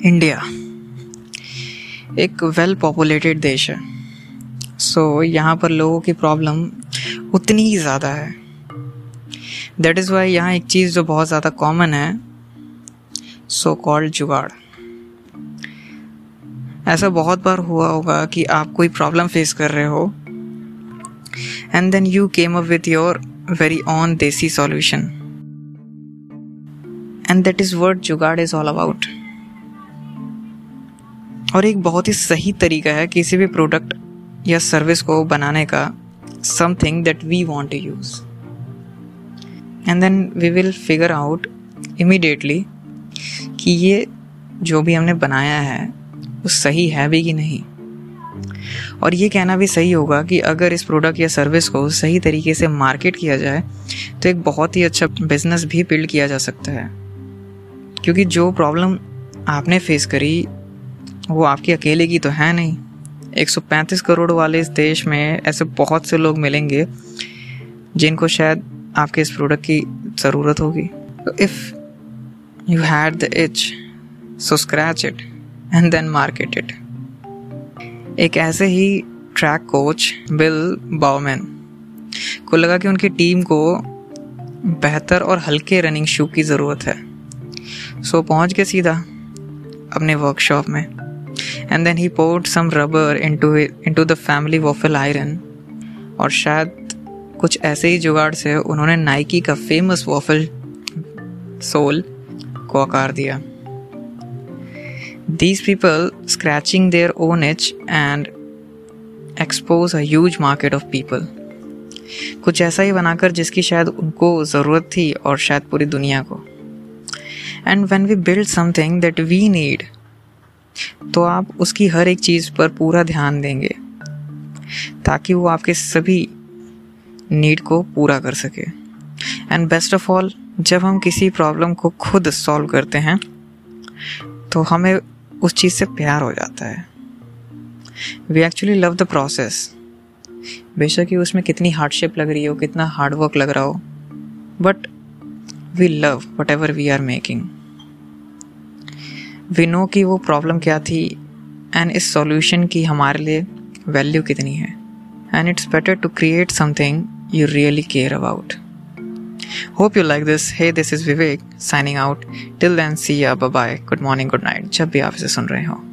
India एक well populated देश है। सो so, यहाँ पर लोगों की प्रॉब्लम उतनी ही ज़्यादा है। दैट इज़ वाई यहाँ एक चीज़ जो बहुत ज़्यादा कॉमन है सो कॉल्ड जुगाड़। ऐसा बहुत बार हुआ होगा कि आप कोई प्रॉब्लम फेस कर रहे हो and then you came up with your very own desi solution and that is what jugaad is all about और एक बहुत ही सही तरीका है किसी भी प्रोडक्ट या सर्विस को बनाने का something that we want to use and then we will figure out immediately कि ये जो भी हमने बनाया है, वो सही है भी कि नहीं। और ये कहना भी सही होगा कि अगर इस प्रोडक्ट या सर्विस को सही तरीके से मार्केट किया जाए तो एक बहुत ही अच्छा बिज़नेस भी बिल्ड किया जा सकता है। क्योंकि जो प्रॉब्लम आपने फेस करी वो आपकी अकेले की तो है नहीं। 135 करोड़ वाले इस देश में ऐसे बहुत से लोग मिलेंगे, जिनको शायद आपके इस प्रोडक्ट की ज़रूरत होगी। If you had the itch so scratch it and then market it एक ऐसे ही ट्रैक कोच बिल बाउमैन को लगा कि उनकी टीम को बेहतर और हल्के रनिंग शू की ज़रूरत है। सो पहुँच के सीधा अपने वर्कशॉप में। And then he poured some rubber into into the family waffle iron और शायद कुछ ऐसे ही जुगाड़ से उन्होंने नाइकी का फ़ेमस वॉफल सोल को आकार दिया। These people scratching their own itch and expose a huge market of people. कुछ ऐसा ही बनाकर जिसकी शायद उनको ज़रूरत थी और शायद पूरी दुनिया को। And when we build something that we need तो आप उसकी हर एक चीज़ पर पूरा ध्यान देंगे, ताकि वो आपके सभी नीड को पूरा कर सके। एंड बेस्ट ऑफ़ ऑल जब हम किसी प्रॉब्लम को खुद सॉल्व करते हैं तो हमें उस चीज़ से प्यार हो जाता है। We actually love the process बेशक ही उसमें कितनी हार्डशिप लग रही हो, कितना हार्डवर्क लग रहा हो but we love whatever we are making विनो की वो प्रॉब्लम क्या थी एंड इस सॉल्यूशन की हमारे लिए वैल्यू कितनी है? And it's better to create something you really care about hope you like this hey this is Vivek signing out till then see ya bye good morning good night जब भी आप इसे सुन रहे हो।